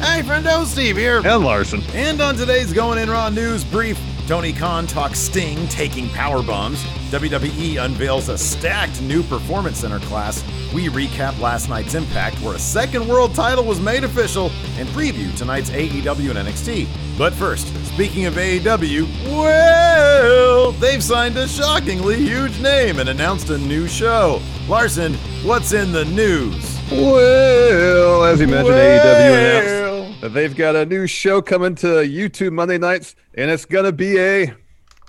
Hey, friendo, Steve here. And Larson. And on today's Going In Raw news brief, Tony Khan talks Sting taking power bombs. WWE unveils a stacked new Performance Center class. We recap last night's Impact, where a second world title was made official, and preview tonight's AEW and NXT. But first, speaking of AEW, well, they've signed a shockingly huge name and announced a new show. Larson, what's in the news? Well, as you mentioned, AEW announced they've got a new show coming to YouTube Monday nights, and it's gonna be a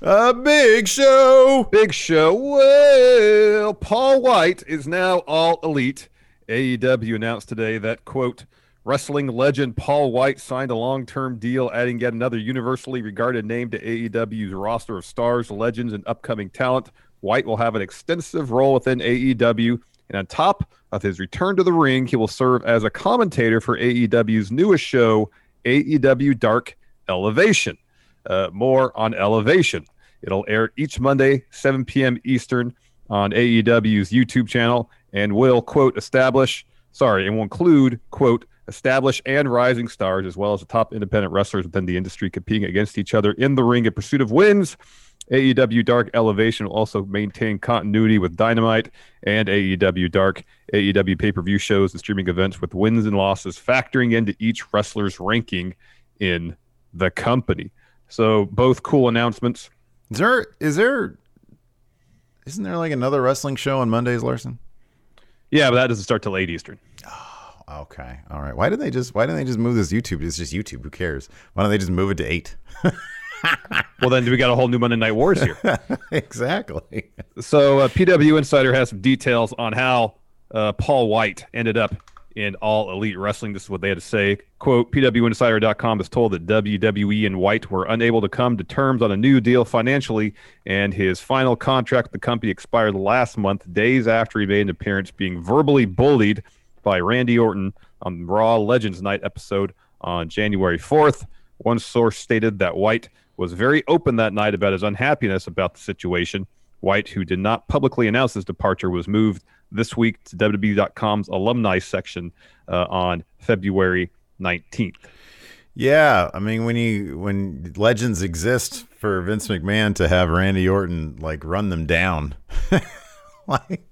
A big show. big show. Well, Paul White is now all elite. AEW announced today that quote wrestling legend Paul White signed a long-term deal, adding yet another universally regarded name to AEW's roster of stars, legends, and upcoming talent. White will have an extensive role within AEW, and on top of his return to the ring, he will serve as a commentator for AEW's newest show, AEW Dark Elevation. Uh, more on Elevation. It'll air each Monday, 7 p.m. Eastern on AEW's YouTube channel and will, quote, establish, sorry, and will include, quote, establish and rising stars as well as the top independent wrestlers within the industry competing against each other in the ring in pursuit of wins. AEW Dark Elevation will also maintain continuity with Dynamite and AEW Dark, AEW pay per view shows and streaming events with wins and losses factoring into each wrestler's ranking in the company. So, both cool announcements. Is there is there isn't there like another wrestling show on Mondays, Larson? Yeah, but that doesn't start till 8 Eastern. Oh, okay. All right. Why didn't they just why didn't they just move this YouTube? It's just YouTube. Who cares? Why don't they just move it to eight? Well, then we got a whole new Monday Night Wars here. exactly. So uh, PW Insider has some details on how uh, Paul White ended up in All Elite Wrestling. This is what they had to say. Quote, PWInsider.com is told that WWE and White were unable to come to terms on a new deal financially, and his final contract with the company expired last month, days after he made an appearance being verbally bullied by Randy Orton on Raw Legends Night episode on January 4th. One source stated that White was very open that night about his unhappiness about the situation. White, who did not publicly announce his departure, was moved this week to WWE.com's alumni section uh, on February 19th. Yeah, I mean when you when legends exist for Vince McMahon to have Randy Orton like run them down, like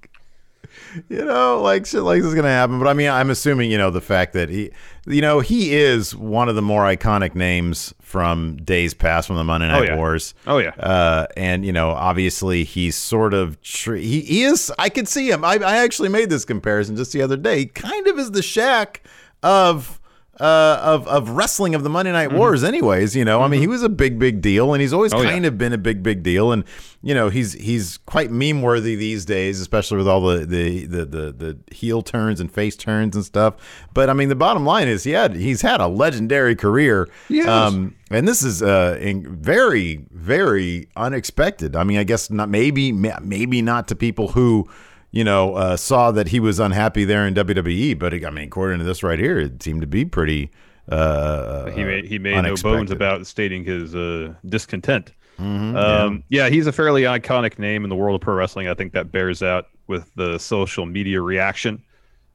you know, like shit like this is gonna happen. But I mean, I'm assuming you know the fact that he, you know, he is one of the more iconic names from days past from the Monday Night yeah. Wars. Oh, yeah. uh, and you know, obviously he's sort of tr- he he is. I could see him. I I actually made this comparison just the other day. He kind of is the Shaq of uh, of of wrestling of the Monday Night Wars. Anyways, you know, I mean, he was a big big deal, and he's always Mm-hmm. Oh, yeah. kind of been a big big deal, and you know, he's he's quite meme worthy these days, especially with all the the, the the the heel turns and face turns and stuff. But I mean, the bottom line is, he had he's had a legendary career. Yes. Um, and this is uh, in very, very unexpected. I mean, I guess not. Maybe, maybe not to people who, you know, uh, saw that he was unhappy there in WWE. But I mean, according to this right here, it seemed to be pretty. Uh, he made he made no bones about stating his uh, discontent. Mhm, Um, yeah. he's a fairly iconic name in the world of pro wrestling. I think that bears out with the social media reaction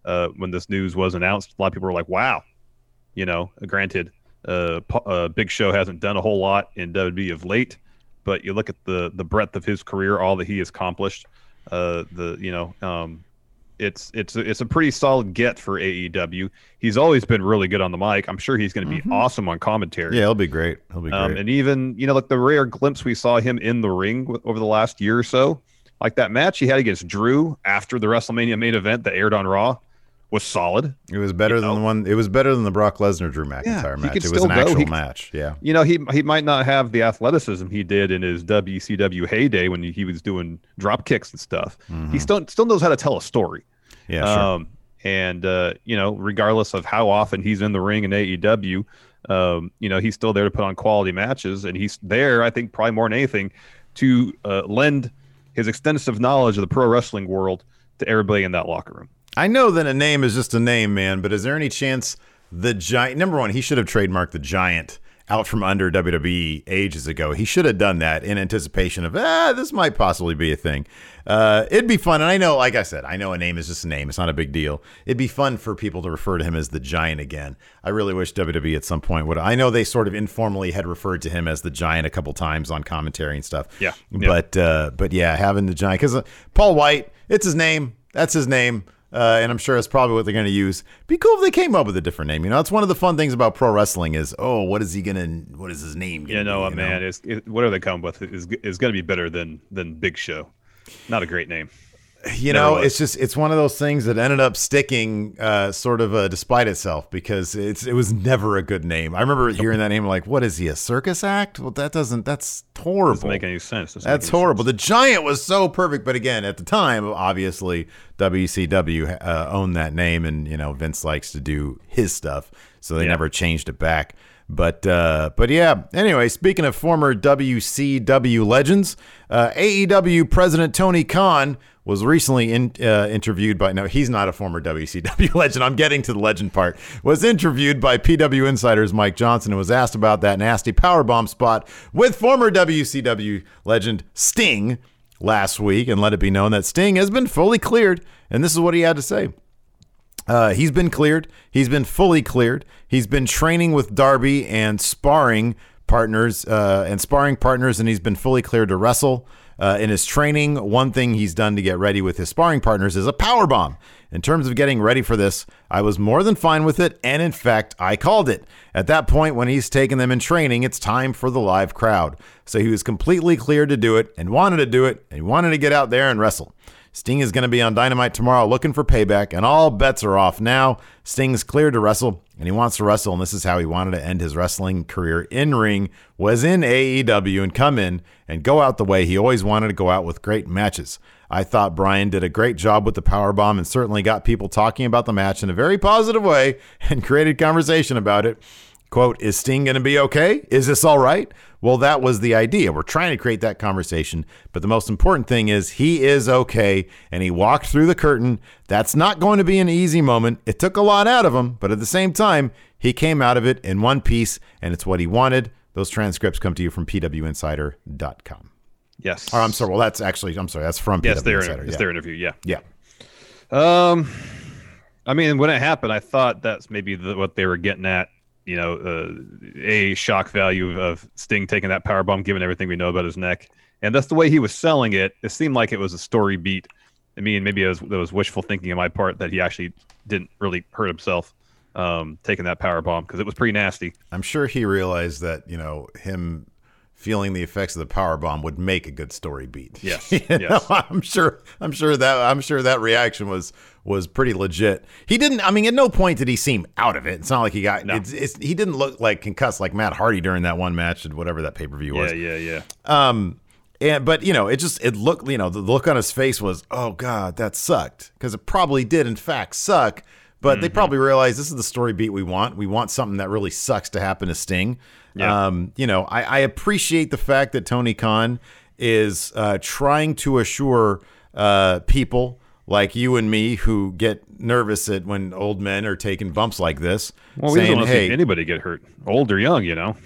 uh, when this news was announced. A lot of people were like, "Wow," you know. Granted, uh, uh, Big Show hasn't done a whole lot in WWE of late, but you look at the the breadth of his career, all that he has accomplished. Uh, the you know, um, it's it's it's a pretty solid get for AEW. He's always been really good on the mic. I'm sure he's going to be awesome on commentary. Mm-hmm. Yeah, he'll be great. He'll be great. Um, and even you know, like the rare glimpse we saw him in the ring over the last year or so, like that match he had against Drew after the WrestleMania main event that aired on Raw, was solid. it was better than know. the one. It was better than the Brock Lesnar Drew McIntyre he match. It was an go. actual He- match. Yeah. You know, he he might not have the athleticism he did in his WCW heyday when he, was doing drop kicks and stuff. Mm-hmm. He still still knows how to tell a story. Yeah, sure. Um, and uh, you know, regardless of how often he's in the ring in AEW, um, you know, he's still there to put on quality matches, and he's there, I think, probably more than anything, to uh, lend his extensive knowledge of the pro wrestling world to everybody in that locker room. I know that a name is just a name, man, but is there any chance the giant number one, he should have trademarked the giant out from under WWE ages ago. He should have done that in anticipation of, ah, this might possibly be a thing. Uh, it'd be fun. And I know, like I said, I know a name is just a name. It's not a big deal. It'd be fun for people to refer to him as the giant again. I really wish WWE at some point would. I know they sort of informally had referred to him as the giant a couple times on commentary and stuff. Yeah. yeah. But, uh, but yeah, having the giant, because uh, Paul White, it's his name. That's his name. Uh, and I'm sure that's probably what they're going to use. Be cool if they came up with a different name. You know, that's one of the fun things about pro wrestling is, oh, what is he gonna? What is his name? Gonna you know, be, you man? It's, it, whatever they come with is is going to be better than than Big Show. Not a great name you know, it's just it's one of those things that ended up sticking, uh, sort of uh, despite itself, because it's it was never a good name. I remember hearing that name, like, what is he, a circus act? Well, that doesn't. That's horrible. Doesn't make any sense. Doesn't that's horrible. Sense. The Giant was so perfect, but again, at the time, obviously, WCW uh, owned that name, and you know, Vince likes to do his stuff, so they yeah. never changed it back. But uh, but yeah. Anyway, speaking of former WCW legends, uh, AEW President Tony Khan was recently in, uh, interviewed by no he's not a former WCW legend. I'm getting to the legend part. Was interviewed by PW Insider's Mike Johnson and was asked about that nasty powerbomb spot with former WCW legend Sting last week and let it be known that Sting has been fully cleared. And this is what he had to say. Uh, he's been cleared. He's been fully cleared. He's been training with Darby and sparring partners uh, and sparring partners and he's been fully cleared to wrestle uh, in his training, one thing he's done to get ready with his sparring partners is a power bomb. In terms of getting ready for this, I was more than fine with it, and in fact, I called it. At that point, when he's taken them in training, it's time for the live crowd. So he was completely clear to do it and wanted to do it, and he wanted to get out there and wrestle. Sting is going to be on Dynamite tomorrow looking for payback, and all bets are off now. Sting's cleared to wrestle, and he wants to wrestle, and this is how he wanted to end his wrestling career in ring, was in AEW and come in and go out the way he always wanted to go out with great matches. I thought Brian did a great job with the power bomb and certainly got people talking about the match in a very positive way and created conversation about it. Quote, is Sting going to be okay? Is this all right? Well, that was the idea. We're trying to create that conversation. But the most important thing is he is okay and he walked through the curtain. That's not going to be an easy moment. It took a lot out of him, but at the same time, he came out of it in one piece and it's what he wanted. Those transcripts come to you from pwinsider.com. Yes. Or I'm sorry. Well, that's actually, I'm sorry. That's from yes, PW their, Insider. It's yeah. their interview. Yeah. Yeah. Um, I mean, when it happened, I thought that's maybe the, what they were getting at you know, uh, a shock value of Sting taking that power bomb, given everything we know about his neck, and that's the way he was selling it. It seemed like it was a story beat. I mean, maybe it was, it was wishful thinking on my part that he actually didn't really hurt himself um, taking that power bomb because it was pretty nasty. I'm sure he realized that you know him feeling the effects of the power bomb would make a good story beat. Yes, you yes. Know, I'm sure. I'm sure that I'm sure that reaction was was pretty legit. He didn't. I mean, at no point did he seem out of it. It's not like he got. No. It's, it's, he didn't look like concussed like Matt Hardy during that one match, at whatever that pay per view was. Yeah, yeah, yeah. Um, and but you know, it just it looked. You know, the look on his face was, oh god, that sucked because it probably did in fact suck. But mm-hmm. they probably realize this is the story beat we want. We want something that really sucks to happen to Sting. Yeah. Um, you know, I, I appreciate the fact that Tony Khan is uh, trying to assure uh, people like you and me who get nervous at when old men are taking bumps like this. Well, we saying, don't want hey, see anybody get hurt, old or young, you know.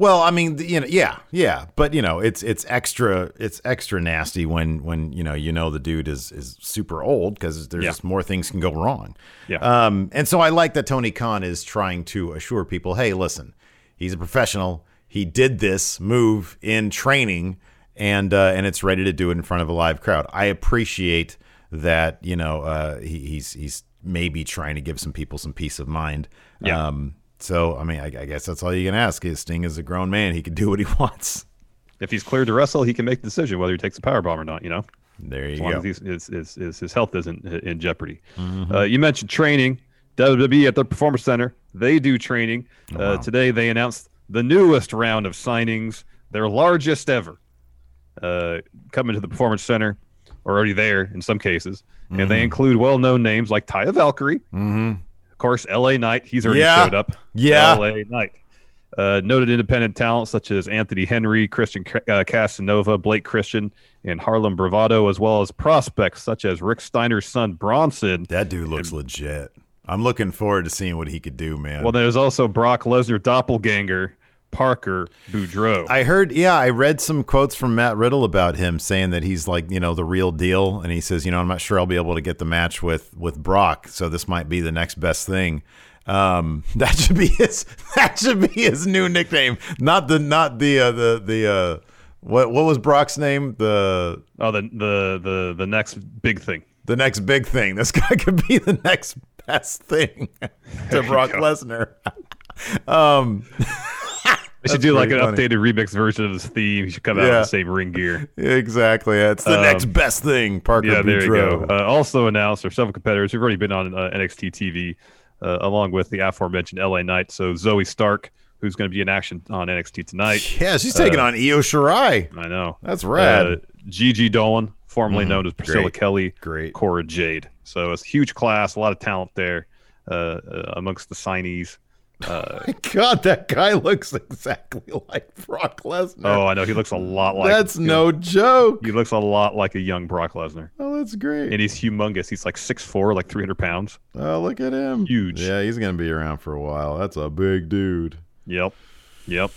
Well, I mean, you know, yeah, yeah, but you know, it's it's extra it's extra nasty when when you know you know the dude is is super old because there's yeah. just more things can go wrong. Yeah. Um, and so I like that Tony Khan is trying to assure people, hey, listen, he's a professional. He did this move in training, and uh, and it's ready to do it in front of a live crowd. I appreciate that you know uh, he, he's he's maybe trying to give some people some peace of mind. Yeah. Um, so I mean, I, I, guess that's all you can ask. Is Sting is a grown man; he can do what he wants. If he's cleared to wrestle, he can make the decision whether he takes a power bomb or not. You know. There you as long go. As his, his, his, his health isn't in jeopardy. Mm-hmm. Uh, you mentioned training. WWE at the Performance Center, they do training. Oh, uh. Today, they announced the newest round of signings, their largest ever, uh, coming to the Performance Center, or already there in some cases. and they include well-known names like Taya Valkyrie, Mm-hmm. Of course, L.A. Knight. He's already Yeah. showed up. Yeah. L.A. Knight. Uh, noted independent talent such as Anthony Henry, Christian uh, Casanova, Blake Christian, and Harlem Bravado, as well as prospects such as Rick Steiner's son Bronson. That dude looks legit. I'm looking forward to seeing what he could do, man. Well, there's also Brock Lesnar doppelganger Parker Boudreaux. I heard, yeah, I read some quotes from Matt Riddle about him saying that he's like, you know, the real deal, and he says, you know, I'm not sure I'll be able to get the match with with Brock, so this might be the next best thing. Um, that should be his. That should be his new nickname. Not the, not the, uh, the, the, uh, what, what was Brock's name? The, oh, the the the the next big thing. the next big thing. This guy could be the next best thing to Brock Lesnar. um, They should do like an funny. updated remix version of his theme. He should come out in the same ring gear. exactly. It's the Um, next best thing. Parker Yeah, there you Boudreaux. go. Uh, also announced are several competitors who've already been on uh, NXT TV, uh, along with the aforementioned LA Knight. So Zoey Stark, who's going to be in action on NXT tonight. Yeah, she's taking Uh, on Io Shirai. I know. That's rad. Uh, Gigi Dolan, formerly known as Priscilla Great. Kelly. Great. Cora Jade. So it's a huge class, a lot of talent there uh, uh, amongst the signees. Uh, God, that guy looks exactly like Brock Lesnar. oh, I know. He looks a lot like. that's no joke. He looks a lot like a young Brock Lesnar. Oh, that's great. And he's humongous. He's like 6'4, like 300 pounds. Oh, look at him. Huge. Yeah, he's gonna be around for a while. That's a big dude. Yep. Yep.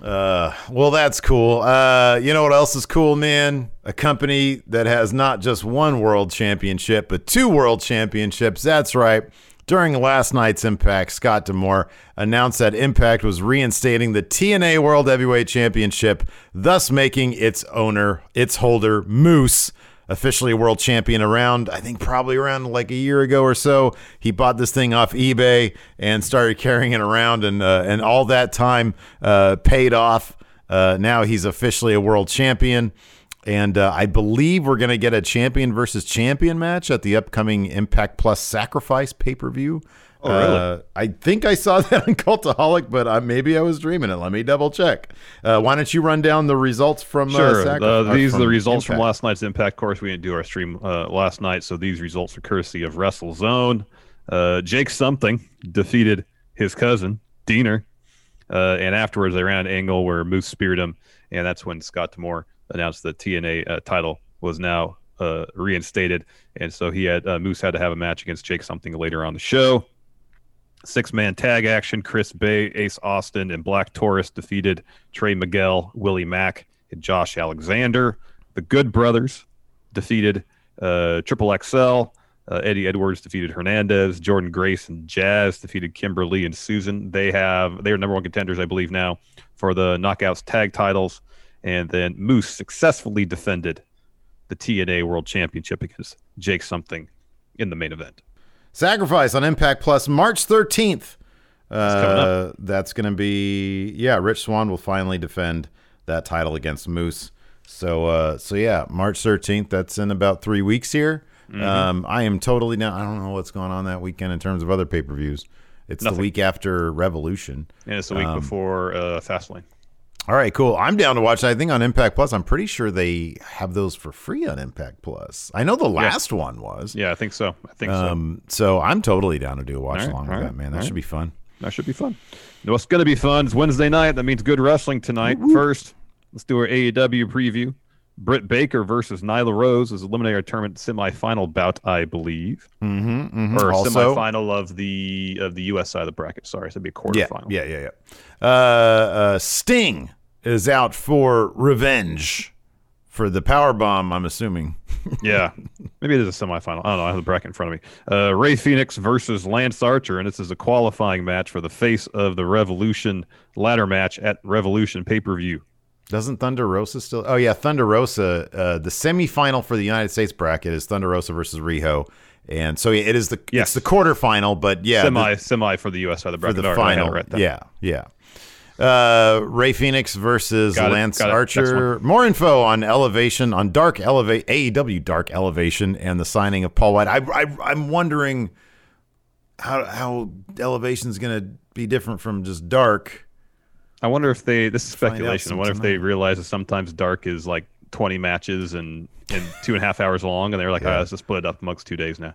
Uh, well, that's cool. Uh, you know what else is cool, man? A company that has not just one world championship, but two world championships. That's right. During last night's Impact, Scott D'Amore announced that Impact was reinstating the TNA World Heavyweight Championship, thus making its owner, its holder, Moose, officially a world champion around, I think probably around like a year ago or so. He bought this thing off eBay and started carrying it around, and uh, and all that time uh, paid off. Uh, now he's officially a world champion. And uh, I believe we're going to get a champion versus champion match at the upcoming Impact Plus Sacrifice pay per view. Oh, really? Uh, I think I saw that on Cultaholic, but uh, maybe I was dreaming it. Let me double check. Uh, why don't you run down the results from uh, Sure. Sacri- these are the results from last night's Impact. Of course, we didn't do our stream uh, last night, so these results are courtesy of WrestleZone. Uh, Jake something defeated his cousin Diener, uh, and afterwards they ran an angle where Moose speared him, and that's when Scott D'Amore announced the TNA uh, title was now uh, reinstated, and so he had uh, Moose had to have a match against Jake something later on the show. Six man tag action. Chris Bey, Ace Austin, and Black Taurus defeated Trey Miguel, Willie Mack, and Josh Alexander. The Good Brothers defeated uh, Triple XL. Uh, Eddie Edwards defeated Hernandez. Jordynne Grace and Jazz defeated Kimber Lee and Susan. They have they are number one contenders, I believe, now for the Knockouts tag titles. And then Moose successfully defended the TNA World Championship against Jake Something in the main event. Sacrifice on Impact Plus March 13th. coming Uh, that's going to be yeah. Rich Swann will finally defend that title against Moose. So uh, so yeah, March 13th. That's in about three weeks here. Mm-hmm. Um, I am totally down. I don't know what's going on that weekend in terms of other pay per views. It's Nothing. the week after Revolution. And it's the week Um, before uh, Fastlane. All right, cool. I'm down to watch. I think on Impact Plus. I'm pretty sure they have those for free on Impact Plus. I know the last one was. Yeah, I think so. I think so. Um, so I'm totally down to do a watch right, along with right, that, man. That all should be fun. That should be fun. What's going to be fun is Wednesday night. That means good wrestling tonight. First, let's do our AEW preview. Britt Baker versus Nyla Rose is eliminator tournament semifinal bout, I believe, Mm-hmm, or also, semifinal of the of the U.S. side of the bracket. Sorry, so it'd be a yeah, quarterfinal. yeah, yeah, yeah. Uh, uh, Sting is out for revenge for the power bomb. I'm assuming. yeah. Maybe it is a semifinal. I don't know. I have the bracket in front of me. Uh, Rey Fenix versus Lance Archer, and this is a qualifying match for the face of the Revolution ladder match at Revolution pay per view. Doesn't Thunder Rosa still? Oh yeah, Thunder Rosa. Uh, the semifinal for the United States bracket is Thunder Rosa versus Riho, and so it is the Yes. it's the quarterfinal. But yeah, semi the- semi for the U.S. side of the for the All right, I had it final. right yeah, yeah. Uh, Rey Fenix versus Got Lance it. Archer. More info on Elevation on Dark Elevate AEW Dark Elevation and the signing of Paul White. I, I I'm wondering how how Elevation is going to be different from just Dark. I wonder if they. This is speculation. I wonder if they realize that sometimes dark is like 20 matches and, and two and a half hours long, and they're like, Yeah. "All right, let's just split it up amongst two days now.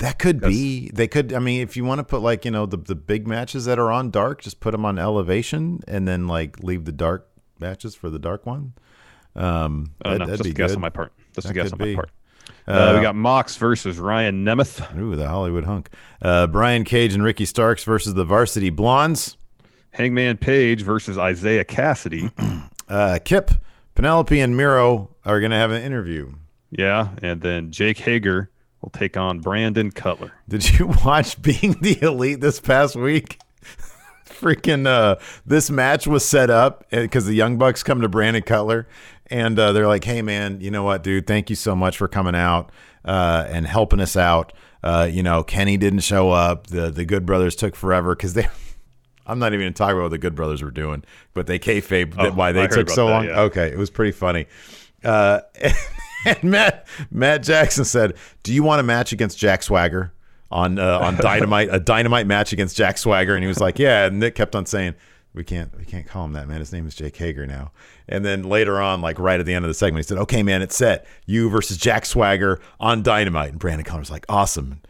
That could be. They could. I mean, if you want to put like you know the the big matches that are on dark, just put them on elevation, and then like leave the dark matches for the dark one. Um, i'd know. that'd Just be a guess good. on my part. Just That a guess on my be. part. Uh, Uh, we got Mox versus Ryan Nemeth. Ooh, the Hollywood hunk. Uh, Brian Cage and Ricky Starks versus the Varsity Blondes. Hangman Page versus Isiah Kassidy. Uh, Kip, Penelope, and Miro are going to have an interview. yeah, and then Jake Hager will take on Brandon Cutler. Did you watch Being the Elite this past week? Freaking, uh, this match was set up because the Young Bucks come to Brandon Cutler and uh, they're like, hey, man, you know what, dude? Thank you so much for coming out uh, and helping us out. Uh, you know, Kenny didn't show up. The, the Good Brothers took forever because they. I'm not even going to talk about what the Good Brothers were doing, but they kayfabe Oh, why they took so that, long. yeah. Okay, it was pretty funny. Uh, and Matt Matt Jackson said, "Do you want a match against Jack Swagger on uh, on Dynamite? a Dynamite match against Jack Swagger?" And he was like, "Yeah." And Nick kept on saying, "We can't we can't call him that, man. His name is Jake Hager now." And then later on, like right at the end of the segment, he said, "Okay, man, it's set. You versus Jack Swagger on Dynamite." And Brandon Cutler's like, "Awesome."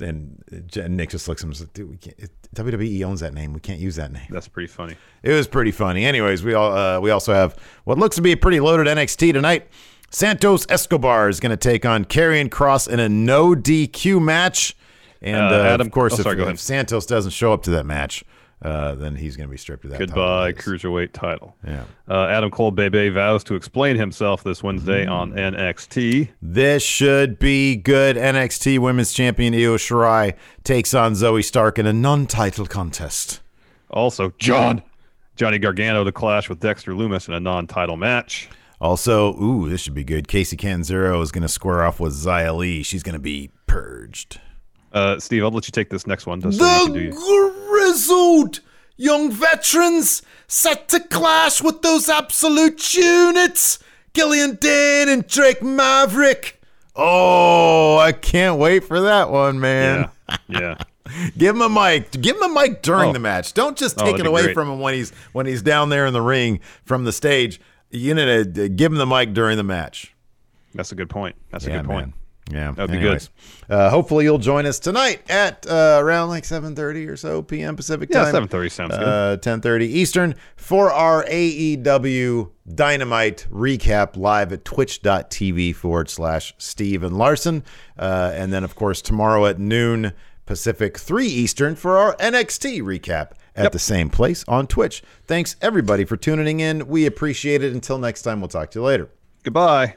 And Nick just looks at him and says, "Dude, we can't. It, WWE owns that name. We can't use that name." That's pretty funny. It was pretty funny. Anyways, we all uh, we also have what looks to be a pretty loaded NXT tonight. Santos Escobar is going to take on Karrion Kross in a no DQ match, and Uh, uh, Adam- of course, oh, if, sorry, go if. Santos doesn't show up to that match, uh, then he's going to be stripped of that. Goodbye, cruiserweight title. Yeah. Uh, Adam Cole Bebe vows to explain himself this Wednesday on Mm. NXT. This should be good. NXT Women's Champion Io Shirai takes on Zoey Stark in a non-title contest. Also, John Johnny Gargano to clash with Dexter Lumis in a non-title match. Also, ooh, this should be good. Kacy Catanzaro is going to square off with Xia Li. She's going to be purged. Uh, Steve, I'll let you take this next one. Just so you can do your- The grizzled young veterans set to clash with those absolute units. Killian Dain and Drake Maverick. Oh, I can't wait for that one, man. yeah, yeah. Give him a mic. Give him a mic during Oh. the match. Don't just Oh, take that'd it away from him when he's when he's down there in the ring from the stage. You need to give him the mic during the match. That's a good point. That's a Yeah, good point. man. Yeah, That'd be Anyways, Uh, hopefully, you'll join us tonight at uh, around like seven thirty or so p.m. Pacific time. Yeah, seven thirty sounds good. Uh, ten thirty Eastern for our AEW Dynamite recap live at Twitch.tv forward slash Steven Larson, uh, and then of course tomorrow at noon Pacific three Eastern for our NXT recap at the same place on Twitch. Thanks everybody for tuning in. We appreciate it. Until next time, we'll talk to you later. Goodbye.